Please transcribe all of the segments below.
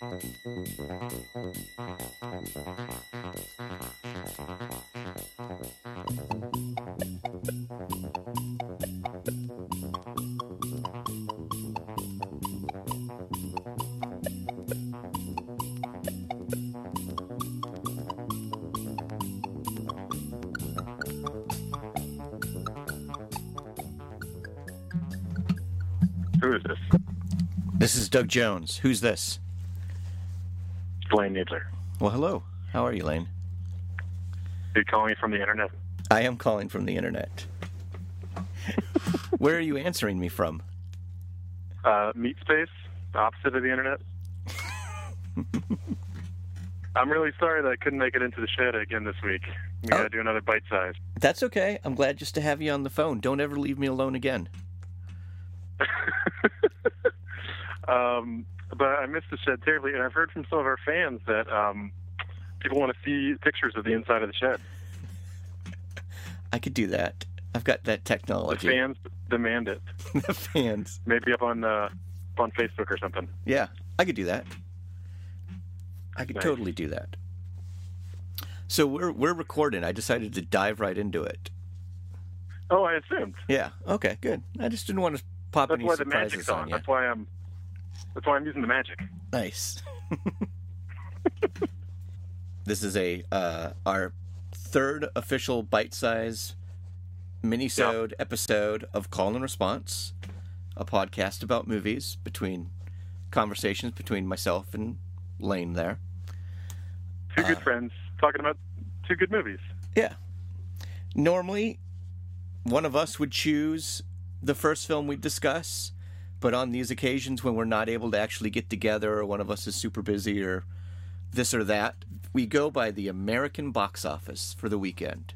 Who is this? This is Doug Jones. Who's this? Blaine Well, hello. How are you, Lane? You're calling me from the internet. I am calling from the internet. Where are you answering me from? Uh, meat space, the opposite of the internet. I'm really sorry that I couldn't make it into the shed again this week. We Oh. gotta do another bite size. That's okay. I'm glad just to have you on the phone. Don't ever leave me alone again. um, but I missed the shed terribly, and I've heard from some of our fans that um, people want to see pictures of the inside of the shed. I could do that. I've got that technology. The fans demand it. the fans. Maybe up on uh, up on Facebook or something. Yeah, I could do that. I could Nice. totally do that. So we're we're recording. I decided to dive right into it. Oh, I assumed. Yeah. Okay. Good. I just didn't want to pop That's any why the surprises magic's on. on you. That's why I'm. That's why I'm using the magic. Nice. this is a uh, our third official bite-size mini-sode episode of Call and Response, a podcast about movies between conversations between myself and Lane. There, Two good Uh, friends talking about two good movies. yeah. Normally, one of us would choose the first film we'd discuss, but on these occasions when we're not able to actually get together, or one of us is super busy, or this or that, we go by the American box office for the weekend.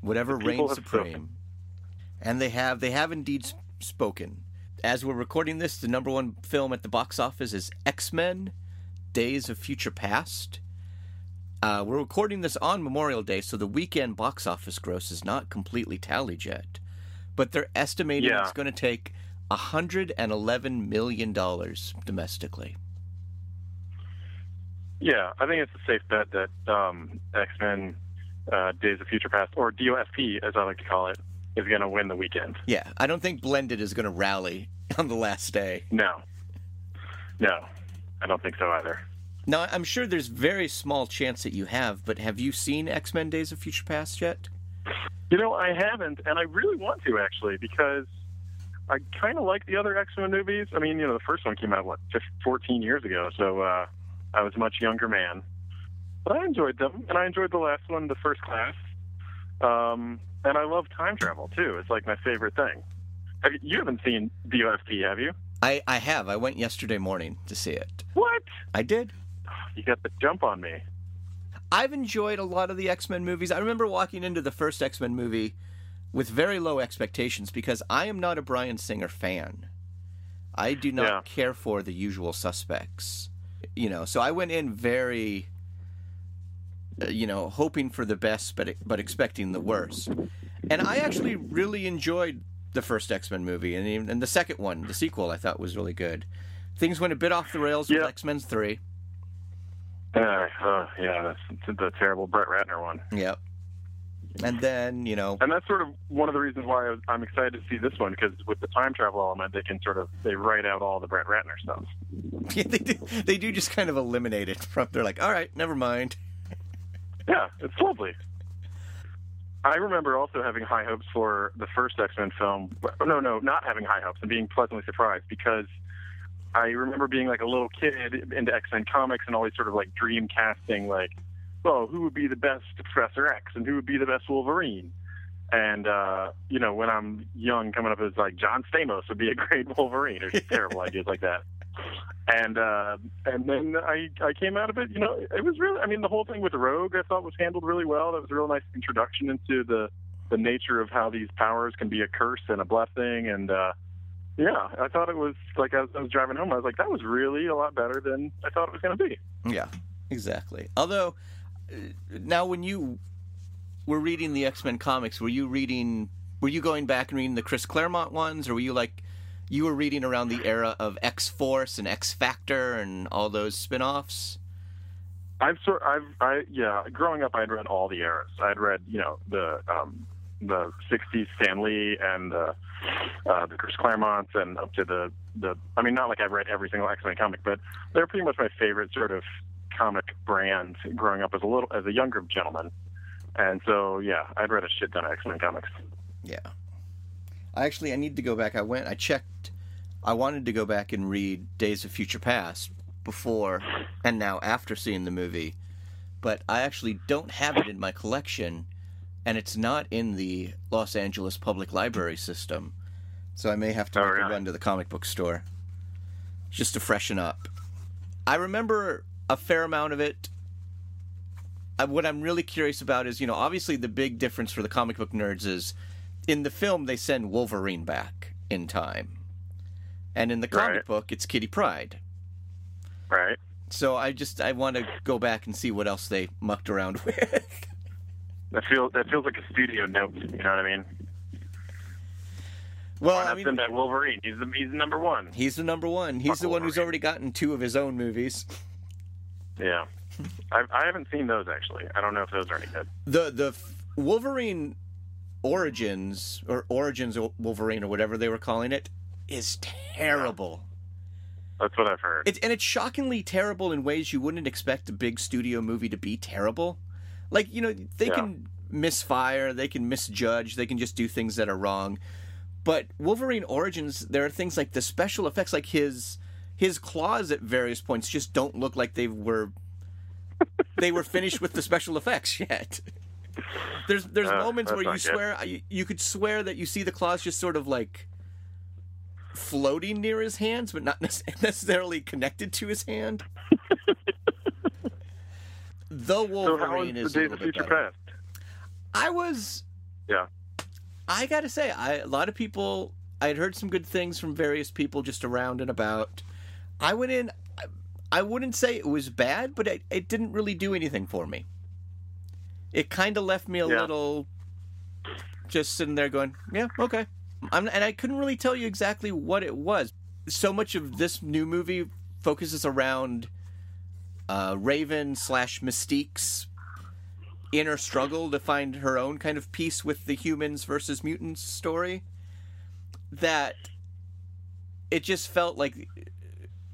Whatever reigns supreme. spoken. And they have they have indeed spoken. As we're recording this, the number one film at the box office is X Men: Days of Future Past. Uh, we're recording this on Memorial Day, so the weekend box office gross is not completely tallied yet. But they're estimating Yeah. it's going to take $111 million domestically. Yeah, I think it's a safe bet that um, X Men uh, Days of Future Past, or DOFP as I like to call it, is going to win the weekend. Yeah, I don't think Blended is going to rally on the last day. No. No, I don't think so either. Now, I'm sure there's very small chance that you have, but have you seen X Men Days of Future Past yet? You know, I haven't, and I really want to actually because I kind of like the other X Men movies. I mean, you know, the first one came out what, 15, 14 years ago, so uh, I was a much younger man. But I enjoyed them, and I enjoyed the last one, The First Class. Um, and I love time travel too. It's like my favorite thing. Have you, you haven't seen DOFP, have you? I, I have. I went yesterday morning to see it. What? I did. You got the jump on me. I've enjoyed a lot of the X Men movies. I remember walking into the first X Men movie with very low expectations because I am not a Bryan Singer fan. I do not Yeah. care for the usual suspects. You know, so I went in very, uh, you know, hoping for the best, but but expecting the worst. And I actually really enjoyed the first X Men movie, and even, and the second one, the sequel, I thought was really good. Things went a bit off the rails with X Men Three. Uh, uh, yeah, that's the terrible Brett Ratner one. Yep. And then you know, And that's sort of one of the reasons why I'm excited to see this one because with the time travel element, they can sort of they write out all the Brett Ratner stuff. Yeah, they do. They do just kind of eliminate it from. They're like, all right, never mind. Yeah, it's lovely. I remember also having high hopes for the first X Men film. No, no, not having high hopes and being pleasantly surprised because I remember being like a little kid into X Men comics and always sort of like dream casting, like, oh, who would be the best Professor X and who would be the best Wolverine? And uh, you know, when I'm young, coming up as like John Stamos would be a great Wolverine, or terrible ideas like that. And uh, and then I I came out of it. You know, it was really. I mean, the whole thing with Rogue I thought was handled really well. That was a real nice introduction into the the nature of how these powers can be a curse and a blessing. And uh, yeah, I thought it was like as I was driving home, I was like, that was really a lot better than I thought it was going to be. Yeah, exactly. Although, now when you were reading the X Men comics, were you reading? Were you going back and reading the Chris Claremont ones, or were you like you were reading around the era of X Force and X Factor and all those spin-offs. I've sort I've I yeah. Growing up, I'd read all the eras. I'd read you know the um, the '60s Stan Lee and uh, uh, the Chris Claremonts and up to the the. I mean, not like I've read every single X Men comic, but they're pretty much my favorite sort of comic brand. Growing up as a little as a younger gentleman, and so yeah, I'd read a shit ton of X Men comics. Yeah. I actually I need to go back. I went I checked I wanted to go back and read Days of Future Past before and now after seeing the movie, but I actually don't have it in my collection and it's not in the Los Angeles Public Library system. So I may have to Oh, make a run to the comic book store just to freshen up. I remember a fair amount of it. I, what I'm really curious about is, you know, obviously the big difference for the comic book nerds is in the film they send Wolverine back in time. And in the comic Right. book it's Kitty Pryde. Right. So I just I want to go back and see what else they mucked around with. That feels that feels like a studio note. You know what I mean? well, Why I mean send that Wolverine? He's the he's the number one. he's the number 1. He's Fuck the one who's already gotten two of his own movies. Yeah. I, I haven't seen those actually. I don't know if those are any good. the the Wolverine Origins or Origins of Wolverine or whatever they were calling it is terrible. That's what I've heard. It's and it's shockingly terrible in ways you wouldn't expect a big studio movie to be terrible. Like you know they Yeah. can misfire, they can misjudge, they can just do things that are wrong. But Wolverine Origins, there are things like the special effects, like his his claws at various points just don't look like they were they were finished with the special effects yet. There's there's Uh, moments where you swear you, you could swear that you see the claws just sort of like floating near his hands, but not necessarily connected to his hand. the so Wolverine was is the a Days little of bit Future better. Past? I was Yeah. I gotta say, I a lot of people. I had heard some good things from various people just around and about. I went in. I, wouldn't say it was bad, but it, it didn't really do anything for me. It kind of left me a Yeah. little, just sitting there going, "Yeah, okay." I'm, and I couldn't really tell you exactly what it was. So much of this new movie focuses around uh, Raven slash Mystique's inner struggle to find her own kind of peace with the humans versus mutants story that it just felt like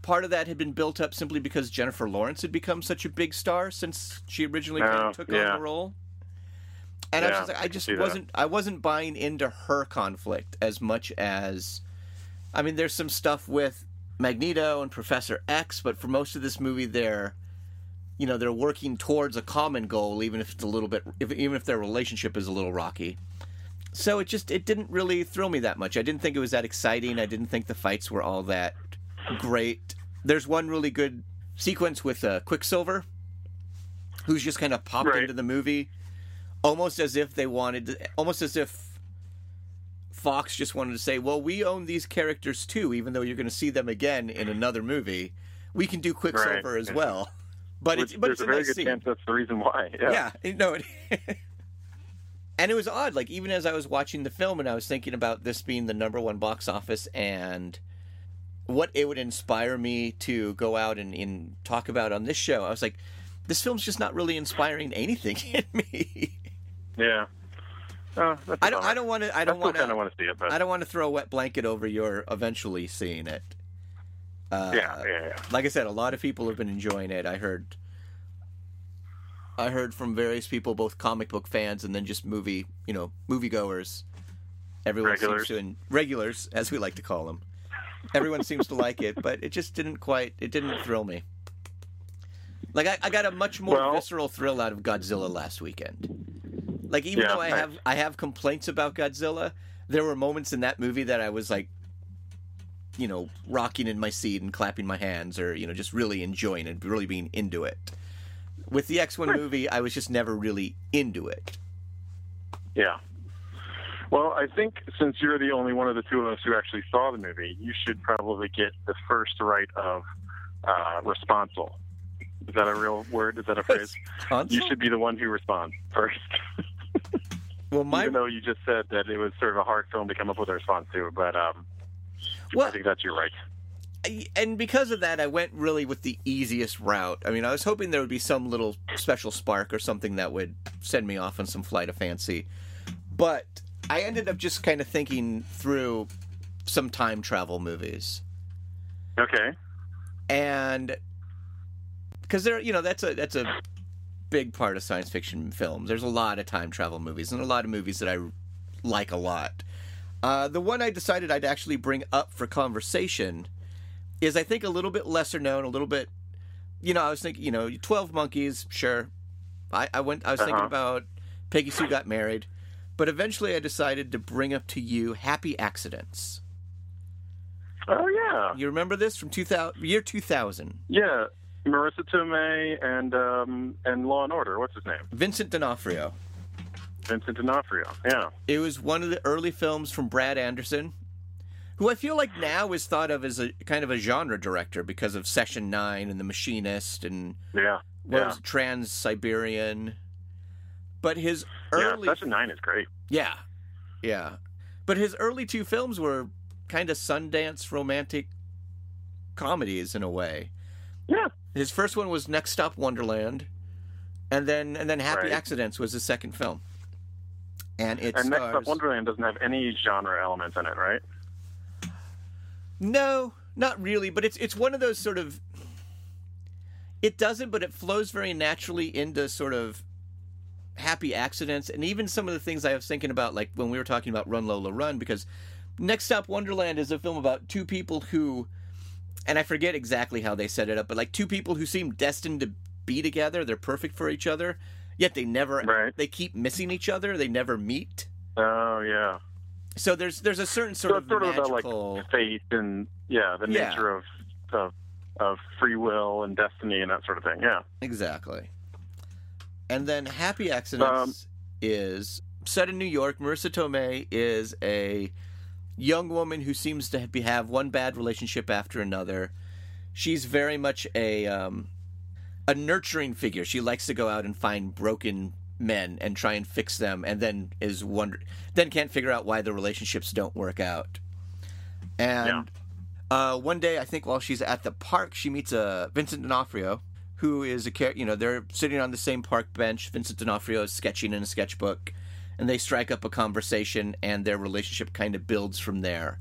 part of that had been built up simply because Jennifer Lawrence had become such a big star since she originally kind of took yeah. on the role. And I was just like, I I just wasn't I wasn't buying into her conflict as much as I mean there's some stuff with Magneto and Professor X, but for most of this movie they're you know, they're working towards a common goal even if it's a little bit if, even if their relationship is a little rocky. So it just it didn't really thrill me that much. I didn't think it was that exciting. I didn't think the fights were all that great. There's one really good sequence with uh, Quicksilver, who's just kind of popped Right. into the movie, almost as if they wanted, to, almost as if Fox just wanted to say, "Well, we own these characters too, even though you're going to see them again in another movie. We can do Quicksilver Right. as well." But Which it's but there's it's a a very nice good scene. chance that's the reason why. Yeah. Yeah, no. It, and it was odd. Like even as I was watching the film, and I was thinking about this being the number one box office, and what it would inspire me to go out and, and talk about on this show. I was like, this film's just not really inspiring anything in me. Yeah. That's I don't. I don't want to. I don't want to. want to see it, but I don't want to throw a wet blanket over your eventually seeing it. Uh, yeah, yeah, yeah. like I said, a lot of people have been enjoying it. I heard, I heard from various people, both comic book fans and then just movie, you know, moviegoers. Everyone Regulars. seems to regulars, as we like to call them. Everyone seems to like it, but it just didn't quite. It didn't thrill me. Like I, I got a much more Well- visceral thrill out of Godzilla last weekend. Like even Yeah, though I have I have complaints about Godzilla, there were moments in that movie that I was like, you know, rocking in my seat and clapping my hands, or you know, just really enjoying it, really being into it. With the X One movie, I was just never really into it. Yeah. Well, I think since you're the only one of the two of us who actually saw the movie, you should probably get the first right of uh, responsal. Is that a real word? Is that a phrase? You should be the one who responds first. Well, my Even though you just said that it was sort of a hard film to come up with a response to, but um, Well- I think that's your right. and because of that, I went really with the easiest route. I mean, I was hoping there would be some little special spark or something that would send me off on some flight of fancy. But I ended up just kind of thinking through some time travel movies. Okay. And because there, you know, that's a that's a big part of science fiction films. There's a lot of time travel movies and a lot of movies that I like a lot. Uh, the one I decided I'd actually bring up for conversation is I think a little bit lesser known, a little bit. You know, I was thinking, you know, Twelve Monkeys, sure. I, I went. I was thinking Uh-huh. about Peggy Sue got married, but eventually I decided to bring up to you Happy Accidents. Oh yeah. You remember this from 2000, year 2000? Yeah. Marisa Tomei and um, and Law and Order. What's his name? Vincent D'Onofrio. Vincent D'Onofrio. Yeah. It was one of the early films from Brad Anderson, who I feel like now is thought of as a kind of a genre director because of Session Nine and The Machinist and Yeah. what yeah. was Transsiberian. But his yeah. early, Session Nine is great. yeah, yeah, but his early two films were kind of Sundance romantic comedies in a way. Yeah. His first one was Next Stop Wonderland, and then and then Happy Right. Accidents was his second film. And it and Next stars Up Wonderland doesn't have any genre elements in it, right? No, not really, but it's it's one of those sort of it doesn't, but it flows very naturally into sort of happy accidents and even some of the things I was thinking about like when we were talking about Run Lola Run because Next Stop Wonderland is a film about two people who and I forget exactly how they set it up, but like two people who seem destined to be together, they're perfect for each other, yet they never Right. they keep missing each other, they never meet. Oh yeah. So there's there's a certain sort so of sort of about magical like fate and yeah, the Yeah. nature of, of of free will and destiny and that sort of thing. Yeah. Exactly. And then Happy Accidents is set in New York. Marisa Tomei is a young woman who seems to be, have one bad relationship after another. She's very much a um, a nurturing figure. She likes to go out and find broken men and try and fix them, and then is wonder then can't figure out why the relationships don't work out. And uh, one day, I think while she's at the park, she meets a Vincent D'Onofrio, who is a char- you know they're sitting on the same park bench. Vincent D'Onofrio is sketching in a sketchbook, and they strike up a conversation, and their relationship kind of builds from there.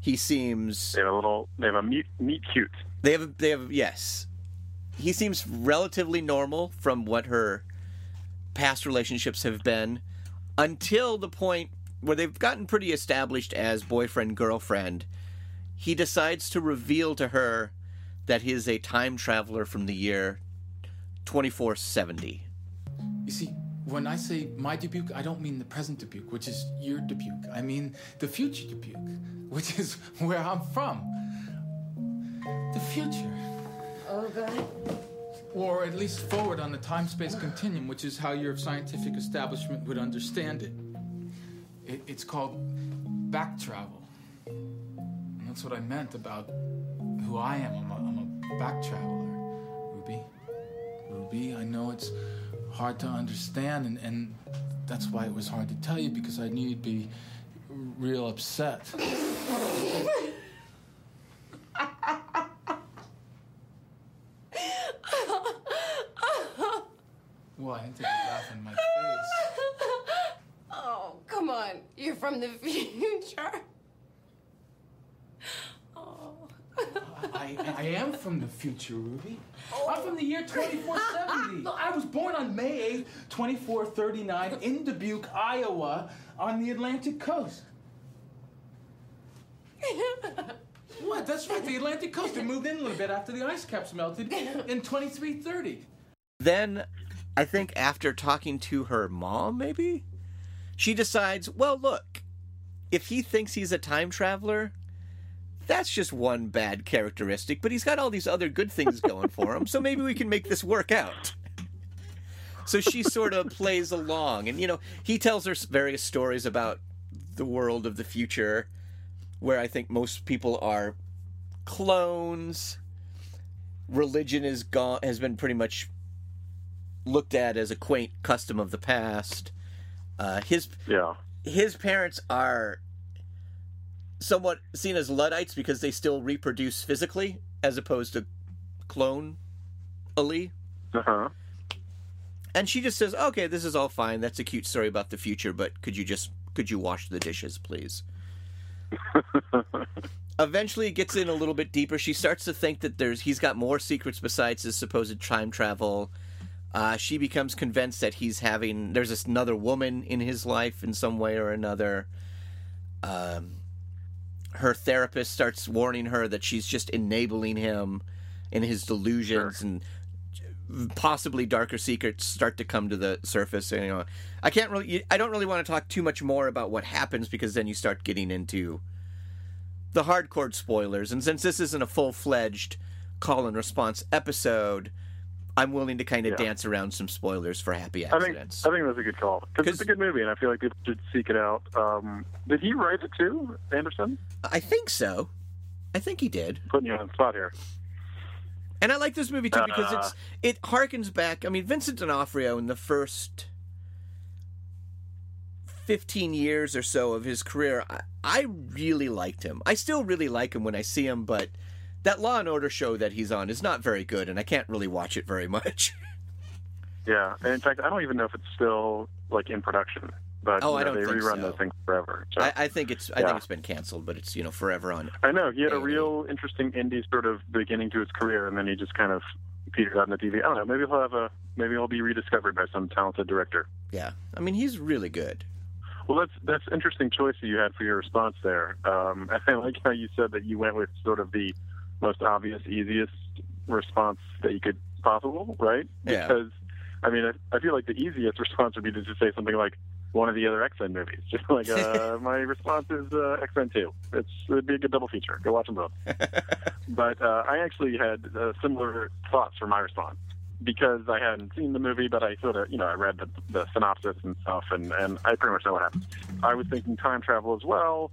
He seems They have a little. They have a meet meet cute. they have they have yes. He seems relatively normal from what her past relationships have been until the point where they've gotten pretty established as boyfriend girlfriend. He decides to reveal to her that he is a time traveler from the year 2470. You see, when I say my Dubuque, I don't mean the present Dubuque, which is your Dubuque. I mean the future Dubuque, which is where I'm from. The future. Oh, God. Or at least forward on the time space continuum, which is how your scientific establishment would understand it. it it's called back travel. And that's what I meant about who I am. Back traveler, Ruby. Ruby, I know it's hard to understand, and, and that's why it was hard to tell you because I knew you'd be real upset. Well, I didn't think you'd laugh in my face. Oh, come on. You're from the future. Oh. I, I am from the future, Ruby. I'm from the year 2470. I was born on May 8, 2439, in Dubuque, Iowa, on the Atlantic coast. What? That's right, the Atlantic coast. It moved in a little bit after the ice caps melted in 2330. Then, I think after talking to her mom, maybe, she decides, well, look, if he thinks he's a time traveler, that's just one bad characteristic, but he's got all these other good things going for him, so maybe we can make this work out. So she sort of plays along, and you know, he tells her various stories about the world of the future, where I think most people are clones. Religion is gone, has been pretty much looked at as a quaint custom of the past. Uh, his Yeah. his parents are somewhat seen as Luddites because they still reproduce physically as opposed to clone Ali. Uh huh. And she just says, "Okay, this is all fine. That's a cute story about the future, but could you just could you wash the dishes, please?" Eventually, it gets in a little bit deeper. She starts to think that there's he's got more secrets besides his supposed time travel. Uh, she becomes convinced that he's having there's this another woman in his life in some way or another. Um, her therapist starts warning her that she's just enabling him in his delusions and possibly darker secrets start to come to the surface and, you know. I can't really i don't really want to talk too much more about what happens because then you start getting into the hardcore spoilers. And since this isn't a full-fledged call and response episode i'm willing to kind of Yeah. dance around some spoilers for happy I think accidents I think that's a good call because 'Cause- it's a good movie, and I feel like people should seek it out. Um, did he write it too, Anderson? I think so i think he did Putting you on the spot here. And I like this movie too because Uh. it's it harkens back. I mean, Vincent D'Onofrio in the first fifteen years or so of his career, I, I really liked him. I still really like him when I see him, but that Law and Order show that he's on is not very good, and I can't really watch it very much. Yeah, and in fact, I don't even know if it's still like in production. But Oh, you I don't they think rerun so. those things forever. So. I, I think it's I Yeah. think it's been canceled, but it's you know forever on. I know he had a real interesting indie sort of beginning to his career, and then he just kind of petered out in the TV. I don't know. Maybe he'll have a maybe he'll be rediscovered by some talented director. Yeah, I mean he's really good. Well, that's that's interesting choice that you had for your response there. Um, I like how you said that you went with sort of the most obvious, easiest response that you could possible, right? Yeah. Because I mean, I, I feel like the easiest response would be to just say something like one of the other X Men movies. Just like uh, my response is uh, X Men Two. It's it'd be a good double feature. Go watch them both. but uh, I actually had uh, similar thoughts for my response because I hadn't seen the movie, but I sort of, you know, I read the, the synopsis and stuff, and, and I pretty much know what happens. I was thinking time travel as well,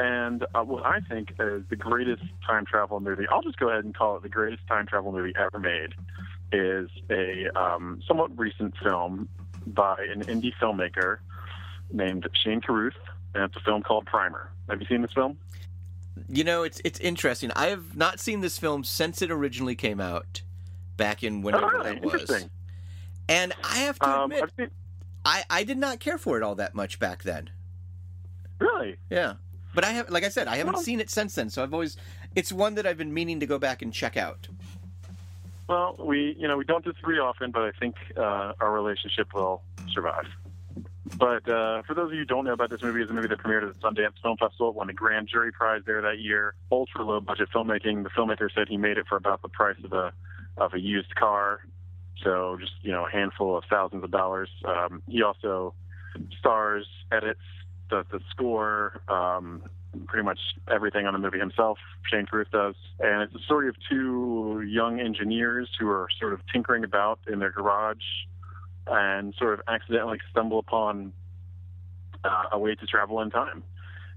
and uh, what I think is the greatest time travel movie, I'll just go ahead and call it the greatest time travel movie ever made, is a um, somewhat recent film by an indie filmmaker named Shane Carruth, and it's a film called Primer. Have you seen this film? You know, it's it's interesting. I have not seen this film since it originally came out, back in whenever oh, really? that was. And I have to Um, admit, seen, I, I did not care for it all that much back then. really? Yeah. But I have, like I said, I haven't Well- seen it since then. So I've always, it's one that I've been meaning to go back and check out. Well, we you know we don't disagree often, but I think uh, our relationship will survive. But uh, for those of you who don't know about this movie, it's a movie that premiered at the Sundance Film Festival, won the Grand Jury Prize there that year. Ultra low budget filmmaking. The filmmaker said he made it for about the price of a of a used car, so just you know a handful of thousands of dollars. Um, he also stars, edits, does the score, um, pretty much everything on the movie himself. Shane Carruth does, and it's a story of two young engineers who are sort of tinkering about in their garage and sort of accidentally stumble upon uh, a way to travel in time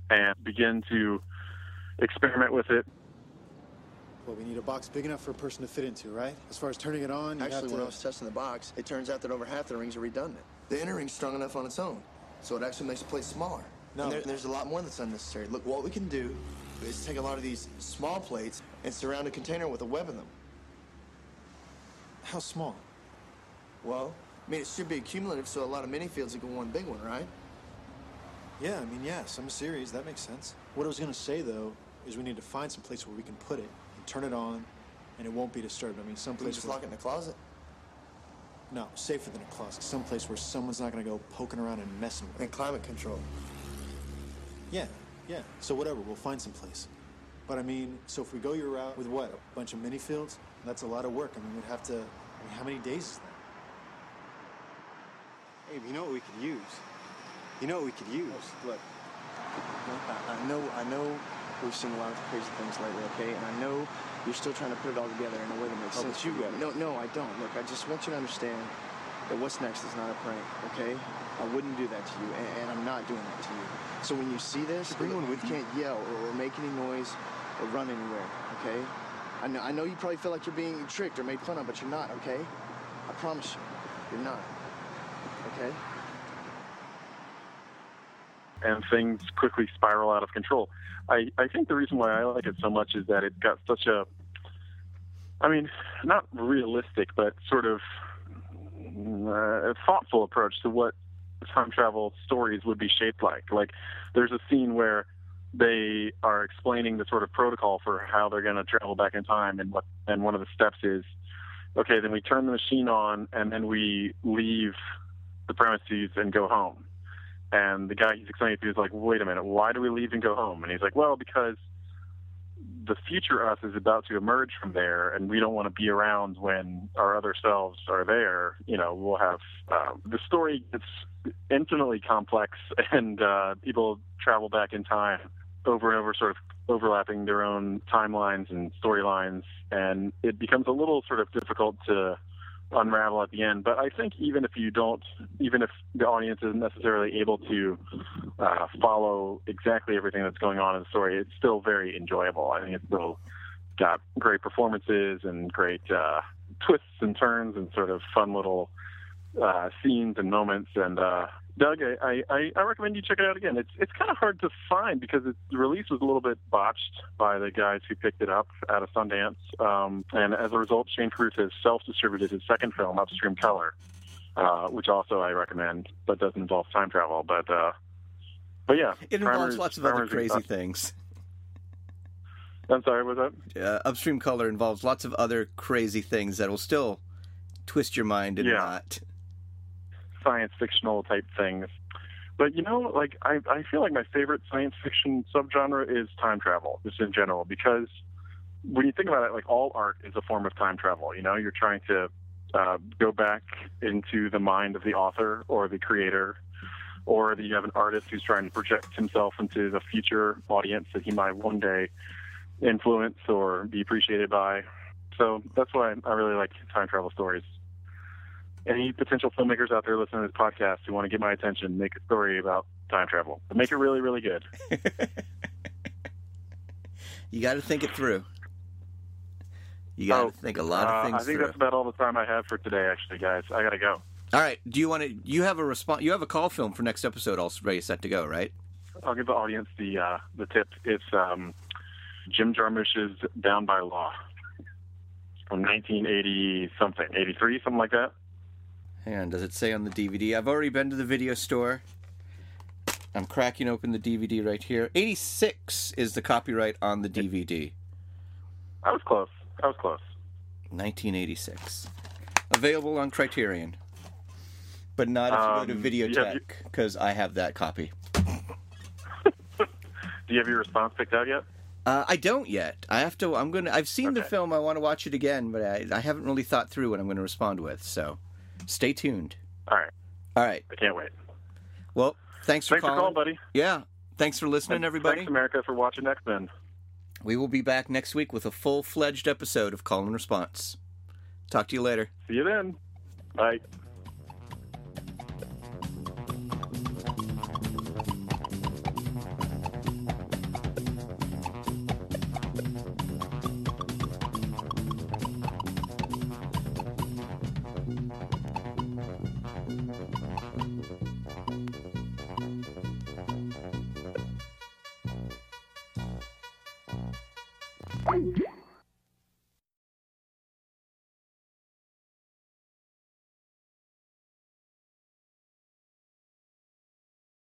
and begin to experiment with it. Well, we need a box big enough for a person to fit into, right? As far as turning it on, you Actually, have to... when I was testing the box, it turns out that over half the rings are redundant. The inner ring's strong enough on its own, so it actually makes the plate smaller. No. And there, there's a lot more that's unnecessary. Look, what we can do is take a lot of these small plates and surround a container with a web in them. How small? Well, I mean, it should be accumulative, so a lot of mini fields equal one big one, right? Yeah, I mean, yeah, some series, that makes sense. What I was gonna say, though, is we need to find some place where we can put it and turn it on, and it won't be disturbed. I mean, some place just lock it in the closet. No, safer than a closet. Someplace where someone's not gonna go poking around and messing with it. And climate control. Yeah, yeah. So whatever, we'll find some place. But I mean, so if we go your route with what? A bunch of mini fields? That's a lot of work. I mean, we'd have to... I mean, how many days is that? Abe, you know what we could use? You know what we could use? Look, I, I know, I know we've seen a lot of crazy things lately, okay? And I know you're still trying to put it all together in a way that makes Oh, sense. you got it. No, no, I don't. Look, I just want you to understand that what's next is not a prank, okay? I wouldn't do that to you, and, and I'm not doing that to you. So when you see this, Bring one with you can't yell or, or make any noise or run anywhere, okay? I know, I know you probably feel like you're being tricked or made fun of, but you're not, okay? I promise you, you're not. Okay? And things quickly spiral out of control. I, I think the reason why I like it so much is that it got such a, I mean, not realistic, but sort of uh, thoughtful approach to what time travel stories would be shaped like. Like, there's a scene where they are explaining the sort of protocol for how they're going to travel back in time, and what and one of the steps is, okay, then we turn the machine on, and then we leave the premises and go home. And the guy he's explaining to is like, wait a minute, why do we leave and go home? And he's like, well, because the future us is about to emerge from there, and we don't want to be around when our other selves are there. You know, we'll have um, the story gets infinitely complex, and uh, people travel back in time over and over, sort of overlapping their own timelines and storylines, and it becomes a little sort of difficult to unravel at the end. But I think even if you don't, even if the audience isn't necessarily able to uh, follow exactly everything that's going on in the story, it's still very enjoyable. I think it's still got great performances and great uh, twists and turns and sort of fun little uh, scenes and moments. And uh, Doug, I, I, I recommend you check it out again. It's it's kind of hard to find because it, the release was a little bit botched by the guys who picked it up out of Sundance, um, and as a result, Shane Carruth has self-distributed his second film, Upstream Color, uh, which also I recommend, but doesn't involve time travel. But uh, but yeah, It involves lots of other crazy things. I'm sorry, was that? Uh, Upstream Color involves lots of other crazy things that will still twist your mind and Yeah. not. Science fictional type things. But you know, like I, I feel like my favorite science fiction subgenre is time travel, just in general, because when you think about it, like all art is a form of time travel. You know, you're trying to uh, go back into the mind of the author or the creator, or that you have an artist who's trying to project himself into the future audience that he might one day influence or be appreciated by. So that's why I really like time travel stories any potential filmmakers out there listening to this podcast who want to get my attention, make a story about time travel. But make it really, really good. You got to think it through. You got to Oh, think a lot of Uh, things I think through. that's about all the time I have for today, actually, guys. I got to go. All right. Do you want to? You have a response. You have a call film for next episode, all ready set to go, right? I'll give the audience the uh, the tip. It's um, Jim Jarmusch's Down by Law from 1980 something, 83, something like that. Hang on. Does it say on the DVD? I've already been to the video store. I'm cracking open the DVD right here. 86 is the copyright on the DVD. I was close. I was close. 1986. Available on Criterion. But not if you go to Um, Videotheque, because I have that copy. Do you have your response picked out yet? Uh, I don't yet. I have to. I'm gonna. I've seen the film. I want to watch it again, but I, I haven't really thought through what I'm going to respond with. So, stay tuned. All right. All right. I can't wait. Well, thanks for Thanks for calling, calling, buddy. Yeah. Thanks for listening, And everybody. Thanks, America, for watching X Men. We will be back next week with a full fledged episode of Call and Response. Talk to you later. See you then. Bye.